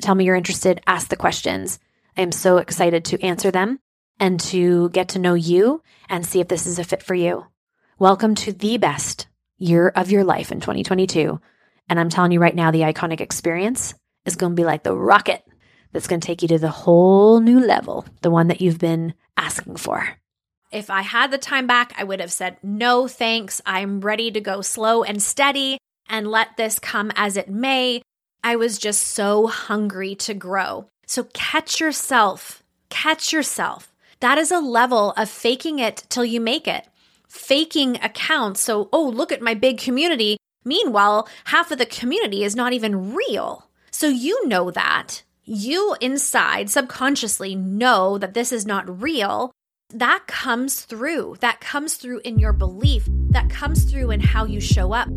tell me you're interested, ask the questions. I am so excited to answer them and to get to know you and see if this is a fit for you. Welcome to the best year of your life in 2022. And I'm telling you right now, the iconic experience is going to be like the rocket that's going to take you to the whole new level, the one that you've been asking for. If I had the time back, I would have said, no, thanks. I'm ready to go slow and steady and let this come as it may. I was just so hungry to grow. So catch yourself, catch yourself. That is a level of faking it till you make it faking accounts. So, oh, look at my big community. Meanwhile, half of the community is not even real. So you know that. You inside subconsciously know that this is not real. That comes through. That comes through in your belief. That comes through in how you show up.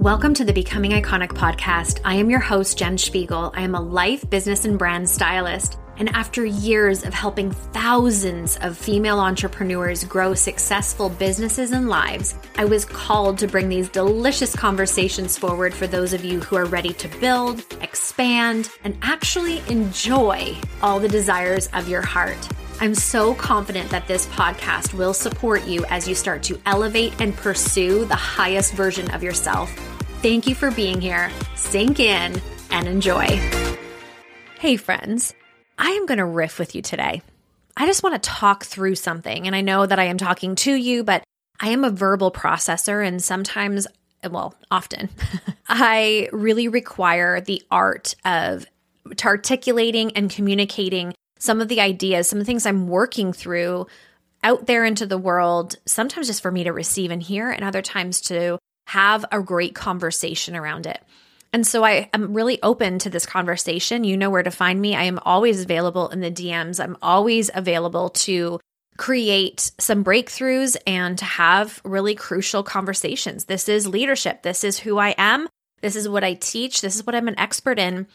Welcome to the Becoming Iconic podcast. I am your host, Jen Spiegel. I am a life, business, and brand stylist. And after years of helping thousands of female entrepreneurs grow successful businesses and lives, I was called to bring these delicious conversations forward for those of you who are ready to build, expand, and actually enjoy all the desires of your heart. I'm so confident that this podcast will support you as you start to elevate and pursue the highest version of yourself. Thank you for being here. Sink in and enjoy. Hey, friends. I am going to riff with you today. I just want to talk through something. And I know that I am talking to you, but I am a verbal processor. And sometimes, well, often, I really require the art of articulating and communicating some of the ideas, some of the things I'm working through out there into the world, sometimes just for me to receive and hear, and other times to have a great conversation around it. And so I am really open to this conversation. You know where to find me. I am always available in the DMs. I'm always available to create some breakthroughs and to have really crucial conversations. This is leadership. This is who I am. This is what I teach. This is what I'm an expert in.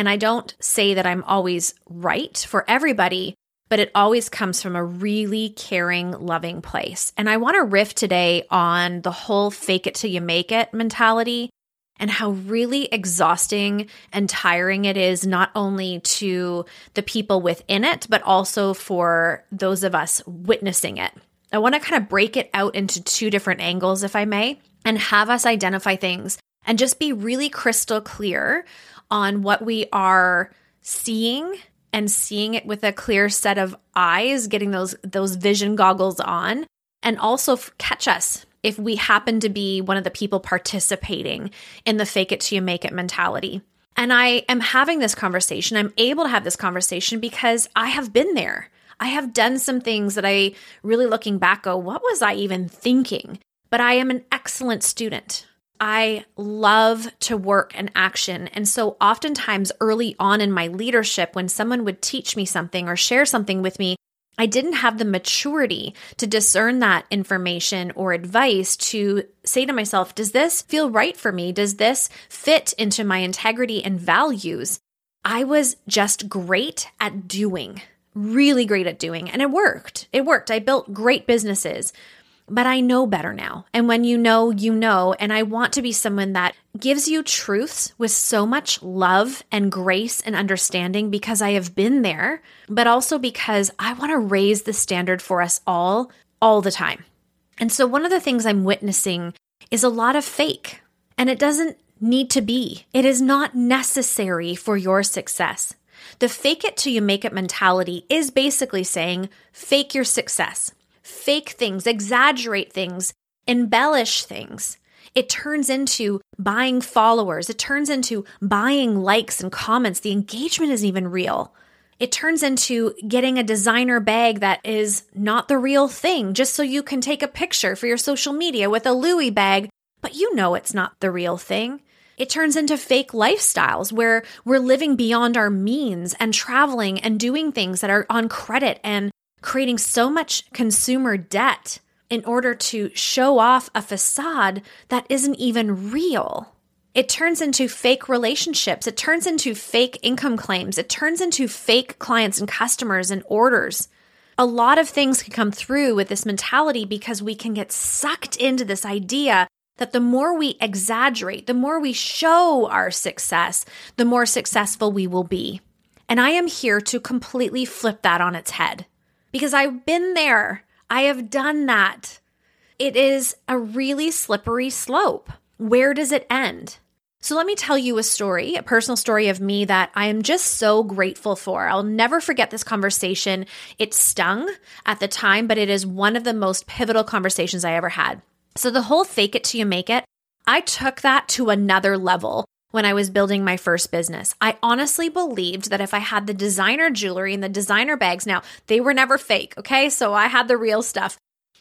And I don't say that I'm always right for everybody, but it always comes from a really caring, loving place. And I want to riff today on the whole fake it till you make it mentality and how really exhausting and tiring it is, not only to the people within it, but also for those of us witnessing it. I want to kind of break it out into two different angles, if I may, and have us identify things and just be really crystal clear on what we are seeing and seeing it with a clear set of eyes, getting those those vision goggles on, and also catch us if we happen to be one of the people participating in the fake it till you make it mentality. And I am having this conversation. I'm able to have this conversation because I have been there. I have done some things that I really looking back go, what was I even thinking? But I am an excellent student. I love to work and action. And so, oftentimes, early on in my leadership, when someone would teach me something or share something with me, I didn't have the maturity to discern that information or advice to say to myself, does this feel right for me? Does this fit into my integrity and values? I was just great at doing, really great at doing, and it worked. It worked. I built great businesses but I know better now. And when you know, you know. And I want to be someone that gives you truths with so much love and grace and understanding because I have been there, but also because I want to raise the standard for us all, all the time. And so one of the things I'm witnessing is a lot of fake, and it doesn't need to be. It is not necessary for your success. The fake it till you make it mentality is basically saying fake your success fake things, exaggerate things, embellish things. It turns into buying followers. It turns into buying likes and comments. The engagement isn't even real. It turns into getting a designer bag that is not the real thing, just so you can take a picture for your social media with a Louis bag, but you know it's not the real thing. It turns into fake lifestyles where we're living beyond our means and traveling and doing things that are on credit and creating so much consumer debt in order to show off a facade that isn't even real. It turns into fake relationships. It turns into fake income claims. It turns into fake clients and customers and orders. A lot of things can come through with this mentality because we can get sucked into this idea that the more we exaggerate, the more we show our success, the more successful we will be. And I am here to completely flip that on its head because I've been there. I have done that. It is a really slippery slope. Where does it end? So let me tell you a story, a personal story of me that I am just so grateful for. I'll never forget this conversation. It stung at the time, but it is one of the most pivotal conversations I ever had. So the whole fake it till you make it, I took that to another level when I was building my first business. I honestly believed that if I had the designer jewelry and the designer bags, now they were never fake, okay? So I had the real stuff.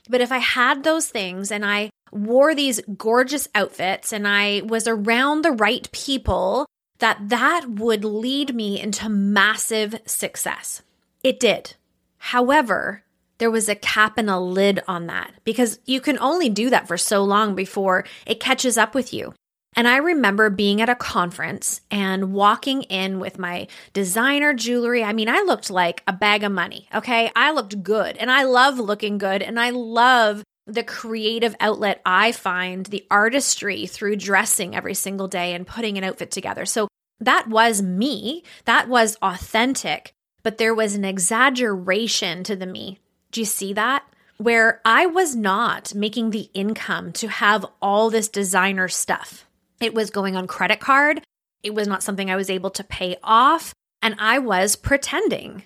But if I had those things and I wore these gorgeous outfits and I was around the right people, that that would lead me into massive success. It did. However, there was a cap and a lid on that because you can only do that for so long before it catches up with you. And I remember being at a conference and walking in with my designer jewelry. I mean, I looked like a bag of money. Okay. I looked good and I love looking good and I love the creative outlet I find, the artistry through dressing every single day and putting an outfit together. So that was me. That was authentic, but there was an exaggeration to the me. Do you see that? Where I was not making the income to have all this designer stuff. It was going on credit card. It was not something I was able to pay off. And I was pretending.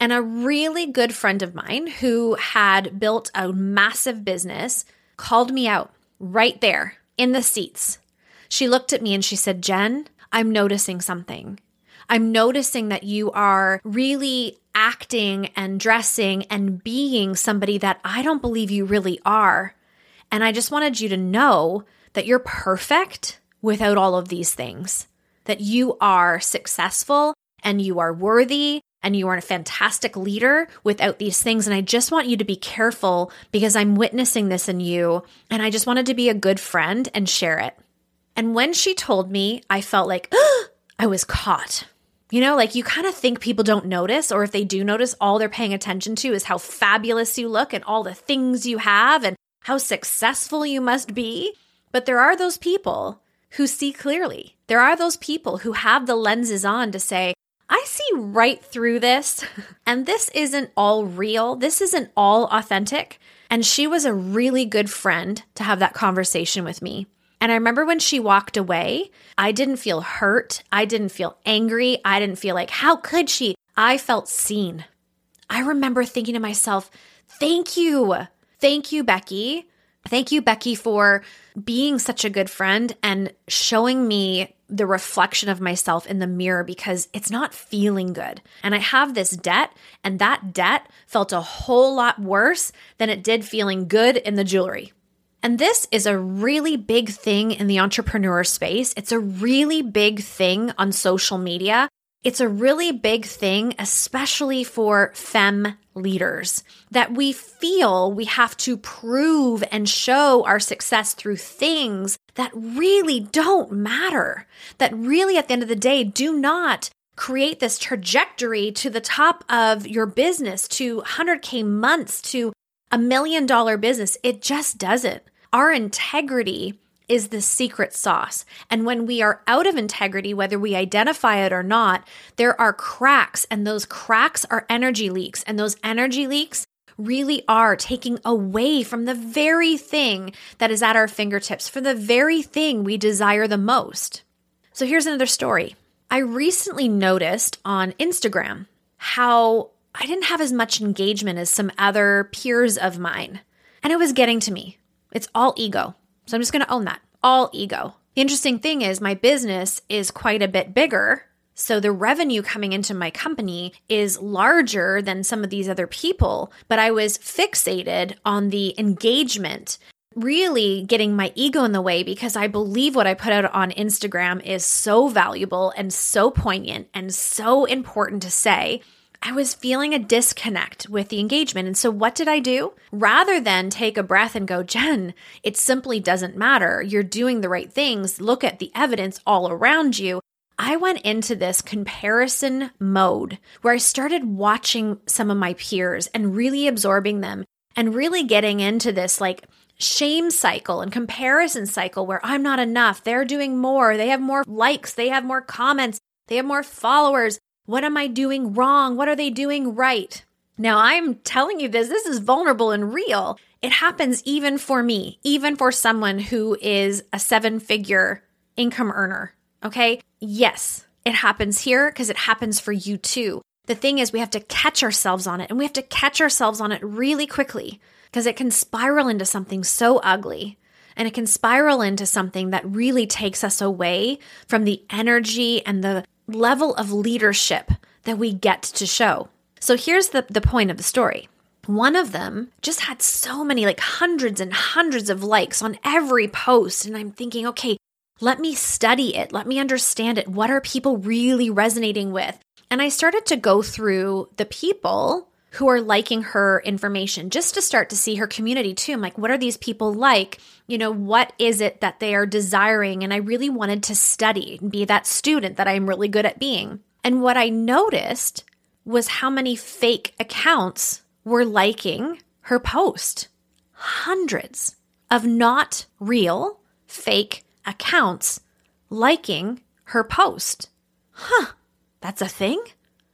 And a really good friend of mine who had built a massive business called me out right there in the seats. She looked at me and she said, Jen, I'm noticing something. I'm noticing that you are really acting and dressing and being somebody that I don't believe you really are. And I just wanted you to know that you're perfect without all of these things, that you are successful and you are worthy and you are a fantastic leader without these things. And I just want you to be careful because I'm witnessing this in you. And I just wanted to be a good friend and share it. And when she told me, I felt like I was caught. You know, like you kind of think people don't notice, or if they do notice, all they're paying attention to is how fabulous you look and all the things you have and how successful you must be. But there are those people who see clearly. There are those people who have the lenses on to say, I see right through this, and this isn't all real. This isn't all authentic. And she was a really good friend to have that conversation with me. And I remember when she walked away, I didn't feel hurt. I didn't feel angry. I didn't feel like, how could she? I felt seen. I remember thinking to myself, thank you. Thank you, Becky. Thank you, Becky, for being such a good friend and showing me the reflection of myself in the mirror because it's not feeling good. And I have this debt, and that debt felt a whole lot worse than it did feeling good in the jewelry. And this is a really big thing in the entrepreneur space. It's a really big thing on social media. It's a really big thing, especially for femme leaders, that we feel we have to prove and show our success through things that really don't matter, that really, at the end of the day, do not create this trajectory to the top of your business, to 100K months, to a million dollar business. It just doesn't. Our integrity is the secret sauce. And when we are out of integrity, whether we identify it or not, there are cracks, and those cracks are energy leaks. And those energy leaks really are taking away from the very thing that is at our fingertips, for the very thing we desire the most. So here's another story. I recently noticed on Instagram how I didn't have as much engagement as some other peers of mine. And it was getting to me. It's all ego. So I'm just going to own that. All ego. The interesting thing is, my business is quite a bit bigger. So the revenue coming into my company is larger than some of these other people, but I was fixated on the engagement, really getting my ego in the way because I believe what I put out on Instagram is so valuable and so poignant and so important to say I was feeling a disconnect with the engagement. And so, what did I do? Rather than take a breath and go, Jen, it simply doesn't matter. You're doing the right things. Look at the evidence all around you. I went into this comparison mode where I started watching some of my peers and really absorbing them and really getting into this like shame cycle and comparison cycle where I'm not enough. They're doing more. They have more likes. They have more comments. They have more followers. What am I doing wrong? What are they doing right? Now, I'm telling you this, this is vulnerable and real. It happens even for me, even for someone who is a seven figure income earner. Okay. Yes, it happens here because it happens for you too. The thing is, we have to catch ourselves on it and we have to catch ourselves on it really quickly because it can spiral into something so ugly and it can spiral into something that really takes us away from the energy and the level of leadership that we get to show. So here's the, the point of the story. One of them just had so many, like hundreds and hundreds of likes on every post. And I'm thinking, okay, let me study it. Let me understand it. What are people really resonating with? And I started to go through the people who are liking her information just to start to see her community too. I'm like, what are these people like? You know, what is it that they are desiring? And I really wanted to study and be that student that I'm really good at being. And what I noticed was how many fake accounts were liking her post. Hundreds of not real, fake accounts liking her post. Huh, that's a thing?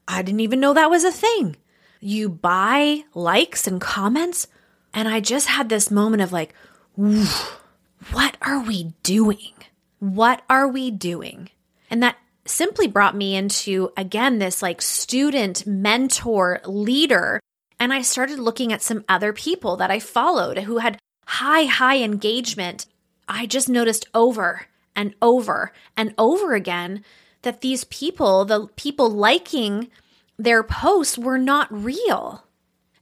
I didn't even know that was a thing you buy likes and comments. And I just had this moment of like, what are we doing? What are we doing? And that simply brought me into, again, this like student, mentor, leader. And I started looking at some other people that I followed who had high, high engagement. I just noticed over and over and over again that these people, the people liking their posts were not real.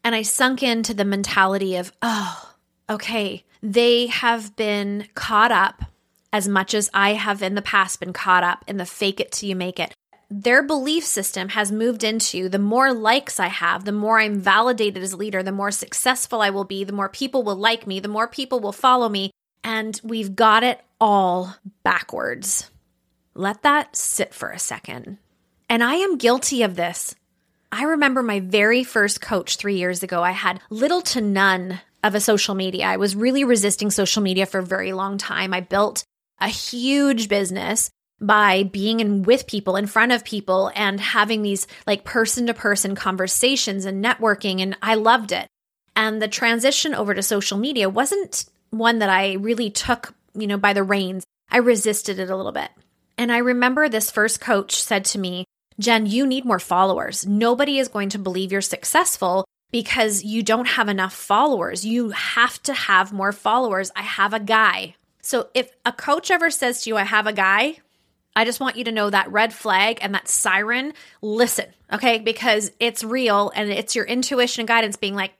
And I sunk into the mentality of, oh, okay, they have been caught up as much as I have in the past been caught up in the fake it till you make it. Their belief system has moved into the more likes I have, the more I'm validated as a leader, the more successful I will be, the more people will like me, the more people will follow me. And we've got it all backwards. Let that sit for a second. And I am guilty of this. I remember my very first coach three years ago. I had little to none of a social media. I was really resisting social media for a very long time. I built a huge business by being in with people in front of people and having these like person to person conversations and networking and I loved it. And the transition over to social media wasn't one that I really took, you know, by the reins. I resisted it a little bit. And I remember this first coach said to me, Jen, you need more followers. Nobody is going to believe you're successful because you don't have enough followers. You have to have more followers. I have a guy. So if a coach ever says to you, I have a guy, I just want you to know that red flag and that siren, listen, okay? Because it's real and it's your intuition and guidance being like,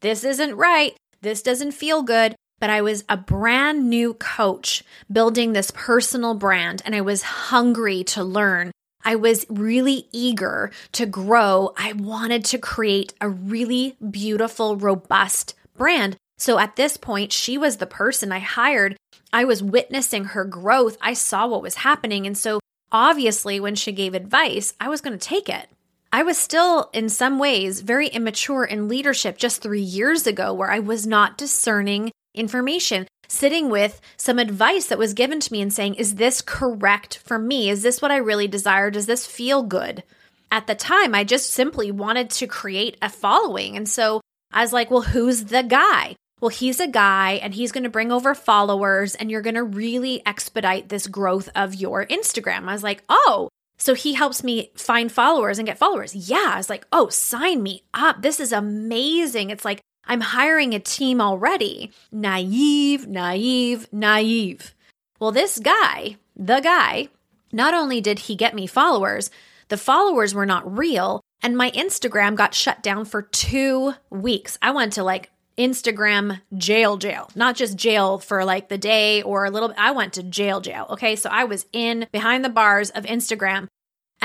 this isn't right. This doesn't feel good. But I was a brand new coach building this personal brand and I was hungry to learn. I was really eager to grow. I wanted to create a really beautiful, robust brand. So at this point, she was the person I hired. I was witnessing her growth. I saw what was happening. And so obviously, when she gave advice, I was going to take it. I was still, in some ways, very immature in leadership just three years ago, where I was not discerning information, sitting with some advice that was given to me and saying, Is this correct for me? Is this what I really desire? Does this feel good? At the time, I just simply wanted to create a following. And so I was like, Well, who's the guy? Well, he's a guy and he's going to bring over followers and you're going to really expedite this growth of your Instagram. I was like, Oh, so he helps me find followers and get followers. Yeah. I was like, Oh, sign me up. This is amazing. It's like, I'm hiring a team already. Naive, naive, naive. Well, this guy, the guy, not only did he get me followers, the followers were not real, and my Instagram got shut down for two weeks. I went to like Instagram jail, jail, not just jail for like the day or a little. I went to jail, jail. Okay. So I was in behind the bars of Instagram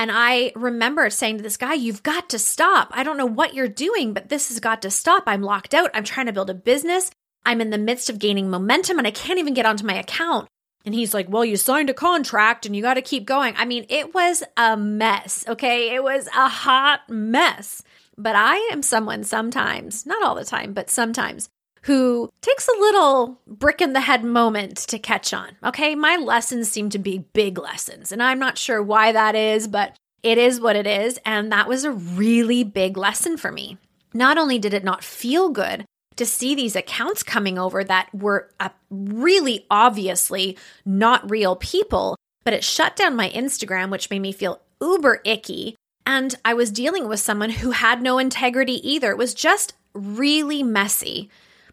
and I remember saying to this guy, You've got to stop. I don't know what you're doing, but this has got to stop. I'm locked out. I'm trying to build a business. I'm in the midst of gaining momentum and I can't even get onto my account. And he's like, Well, you signed a contract and you got to keep going. I mean, it was a mess. Okay. It was a hot mess. But I am someone sometimes, not all the time, but sometimes who takes a little brick in the head moment to catch on. Okay, my lessons seem to be big lessons, and I'm not sure why that is, but it is what it is. And that was a really big lesson for me. Not only did it not feel good to see these accounts coming over that were really obviously not real people, but it shut down my Instagram, which made me feel uber icky. And I was dealing with someone who had no integrity either. It was just really messy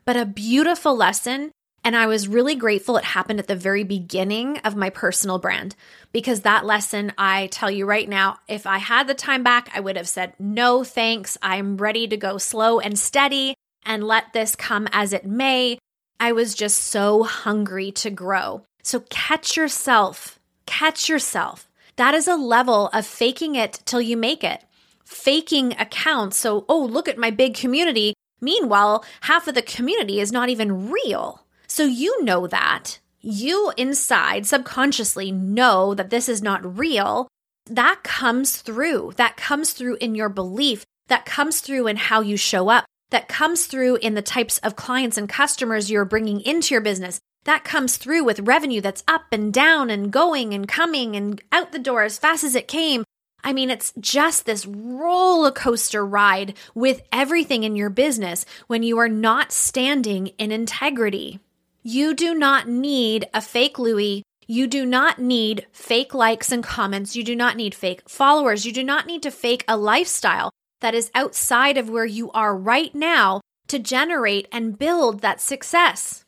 but a beautiful lesson. And I was really grateful it happened at the very beginning of my personal brand because that lesson, I tell you right now, if I had the time back, I would have said, no thanks. I'm ready to go slow and steady and let this come as it may. I was just so hungry to grow. So catch yourself, catch yourself. That is a level of faking it till you make it. Faking accounts. So, oh, look at my big community. Meanwhile, half of the community is not even real. So you know that. You inside subconsciously know that this is not real. That comes through. That comes through in your belief. That comes through in how you show up. That comes through in the types of clients and customers you're bringing into your business. That comes through with revenue that's up and down and going and coming and out the door as fast as it came I mean, it's just this roller coaster ride with everything in your business when you are not standing in integrity. You do not need a fake Louis. You do not need fake likes and comments. You do not need fake followers. You do not need to fake a lifestyle that is outside of where you are right now to generate and build that success.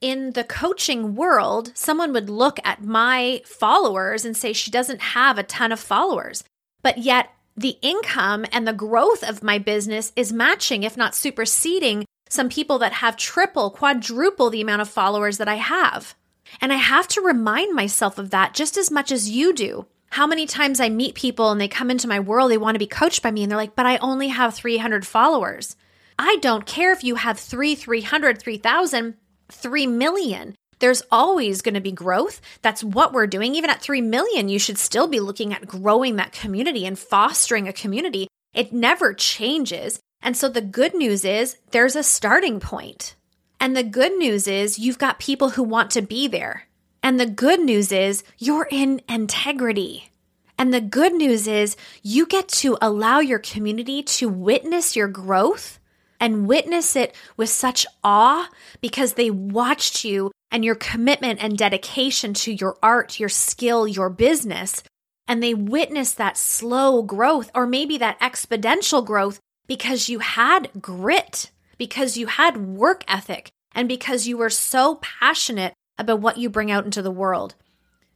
In the coaching world, someone would look at my followers and say she doesn't have a ton of followers. But yet, the income and the growth of my business is matching, if not superseding, some people that have triple, quadruple the amount of followers that I have. And I have to remind myself of that just as much as you do. How many times I meet people and they come into my world, they want to be coached by me, and they're like, but I only have 300 followers. I don't care if you have three, 300, 3,000, 3 million. There's always going to be growth. That's what we're doing. Even at 3 million, you should still be looking at growing that community and fostering a community. It never changes. And so the good news is there's a starting point. And the good news is you've got people who want to be there. And the good news is you're in integrity. And the good news is you get to allow your community to witness your growth and witness it with such awe because they watched you and your commitment and dedication to your art, your skill, your business. And they witness that slow growth or maybe that exponential growth because you had grit, because you had work ethic, and because you were so passionate about what you bring out into the world.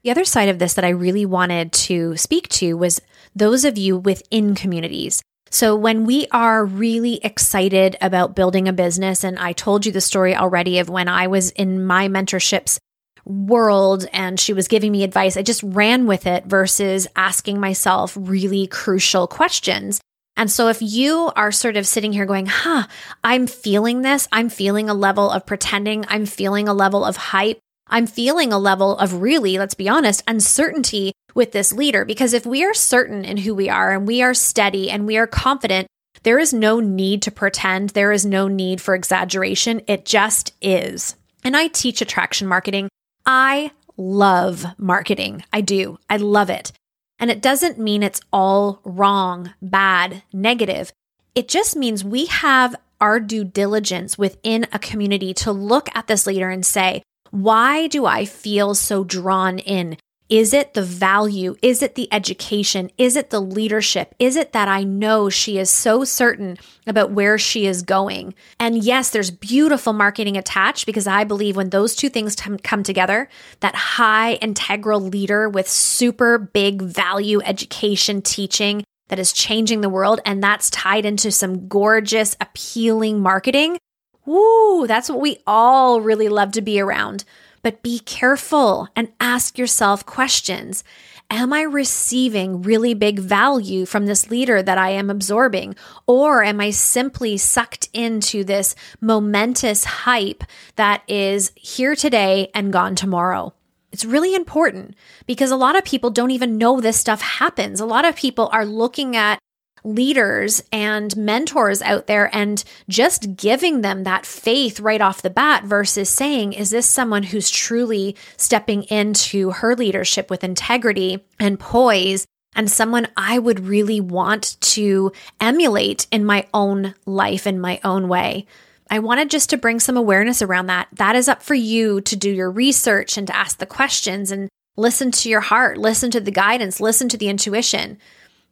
The other side of this that I really wanted to speak to was those of you within communities. So, when we are really excited about building a business, and I told you the story already of when I was in my mentorships world and she was giving me advice, I just ran with it versus asking myself really crucial questions. And so, if you are sort of sitting here going, huh, I'm feeling this, I'm feeling a level of pretending, I'm feeling a level of hype, I'm feeling a level of really, let's be honest, uncertainty with this leader. Because if we are certain in who we are and we are steady and we are confident, there is no need to pretend. There is no need for exaggeration. It just is. And I teach attraction marketing. I love marketing. I do. I love it. And it doesn't mean it's all wrong, bad, negative. It just means we have our due diligence within a community to look at this leader and say, why do I feel so drawn in? Is it the value? Is it the education? Is it the leadership? Is it that I know she is so certain about where she is going? And yes, there's beautiful marketing attached because I believe when those two things t- come together, that high integral leader with super big value education teaching that is changing the world, and that's tied into some gorgeous, appealing marketing. Woo, that's what we all really love to be around. But be careful and ask yourself questions. Am I receiving really big value from this leader that I am absorbing? Or am I simply sucked into this momentous hype that is here today and gone tomorrow? It's really important because a lot of people don't even know this stuff happens. A lot of people are looking at leaders and mentors out there and just giving them that faith right off the bat versus saying, is this someone who's truly stepping into her leadership with integrity and poise? And someone I would really want to emulate in my own life, in my own way. I wanted just to bring some awareness around that. That is up for you to do your research and to ask the questions and listen to your heart, listen to the guidance, listen to the intuition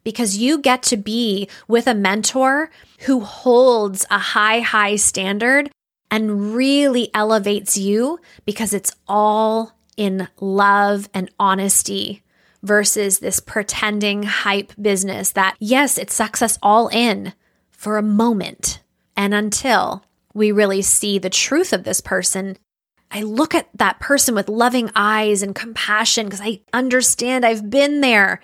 because you get to be with a mentor who holds a high, high standard and really elevates you because it's all in love and honesty versus this pretending hype business that, yes, it sucks us all in for a moment. And until we really see the truth of this person, I look at that person with loving eyes and compassion because I understand I've been there.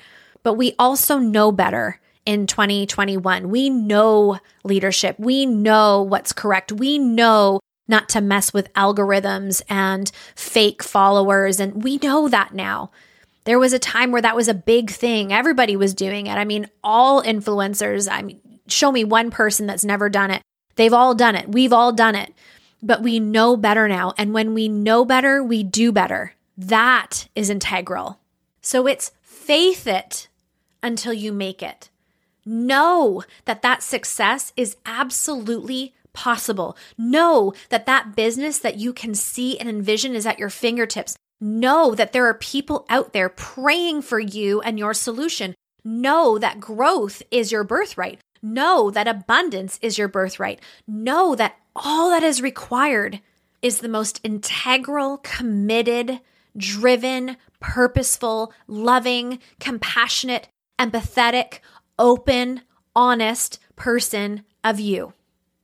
But we also know better in 2021. We know leadership. We know what's correct. We know not to mess with algorithms and fake followers. And we know that now. There was a time where that was a big thing. Everybody was doing it. I mean, all influencers, I mean, show me one person that's never done it. They've all done it. We've all done it. But we know better now. And when we know better, we do better. That is integral. So it's faith it until you make it. Know that that success is absolutely possible. Know that that business that you can see and envision is at your fingertips. Know that there are people out there praying for you and your solution. Know that growth is your birthright. Know that abundance is your birthright. Know that all that is required is the most integral, committed, driven, purposeful, loving, compassionate, empathetic, open, honest person of you.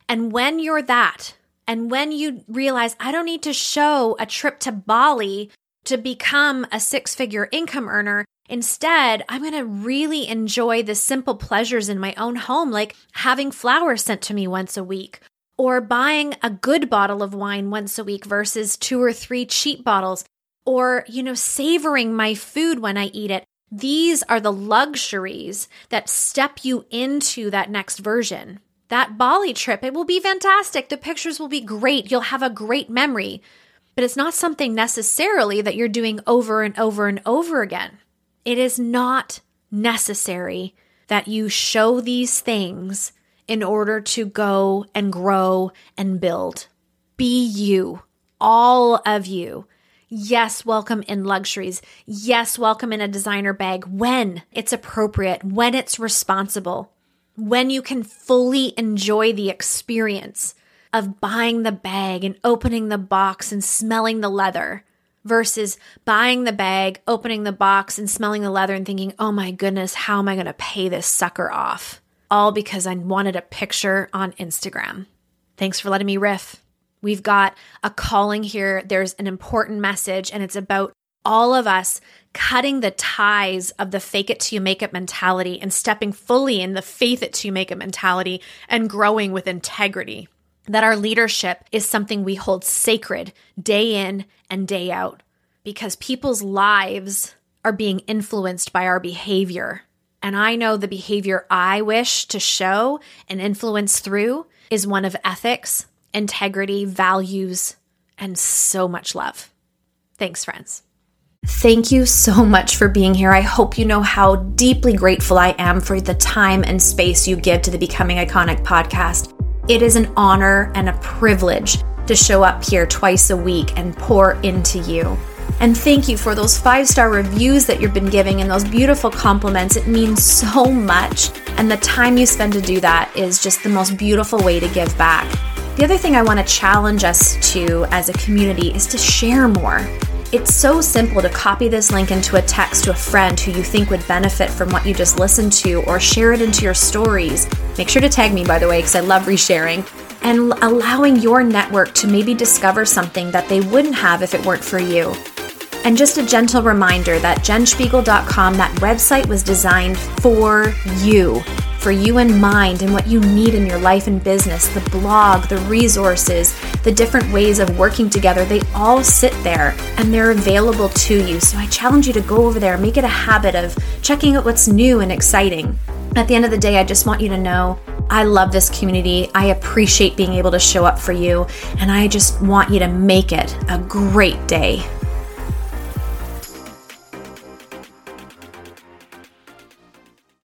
And when you're that, and when you realize I don't need to show a trip to Bali to become a six figure income earner, Instead, I'm going to really enjoy the simple pleasures in my own home, like having flowers sent to me once a week, or buying a good bottle of wine once a week versus two or three cheap bottles, or, you know, savoring my food when I eat it. These are the luxuries that step you into that next version. That Bali trip, it will be fantastic. The pictures will be great. You'll have a great memory, but it's not something necessarily that you're doing over and over and over again. It is not necessary that you show these things in order to go and grow and build. Be you, all of you. Yes, welcome in luxuries. Yes, welcome in a designer bag when it's appropriate, when it's responsible, when you can fully enjoy the experience of buying the bag and opening the box and smelling the leather versus buying the bag, opening the box and smelling the leather and thinking, oh my goodness, how am I going to pay this sucker off? All because I wanted a picture on Instagram. Thanks for letting me riff. We've got a calling here. There's an important message, and it's about all of us cutting the ties of the fake it till you make it mentality and stepping fully in the faith it till you make it mentality and growing with integrity. That our leadership is something we hold sacred day in and day out because people's lives are being influenced by our behavior. And I know the behavior I wish to show and influence through is one of ethics, integrity, values, and so much love. Thanks, friends. Thank you so much for being here. I hope you know how deeply grateful I am for the time and space you give to the Becoming Iconic podcast. It is an honor and a privilege to show up here twice a week and pour into you. And thank you for those five star reviews that you've been giving and those beautiful compliments. It means so much. And the time you spend to do that is just the most beautiful way to give back. The other thing I want to challenge us to as a community is to share more. It's so simple to copy this link into a text to a friend who you think would benefit from what you just listened to or share it into your stories. Make sure to tag me, by the way, because I love resharing. And allowing your network to maybe discover something that they wouldn't have if it weren't for you. And just a gentle reminder that jenspiegel.com, that website was designed for you for you in mind and what you need in your life and business, the blog, the resources, the different ways of working together, they all sit there and they're available to you. So I challenge you to go over there, make it a habit of checking out what's new and exciting. At the end of the day, I just want you to know I love this community. I appreciate being able to show up for you, and I just want you to make it a great day.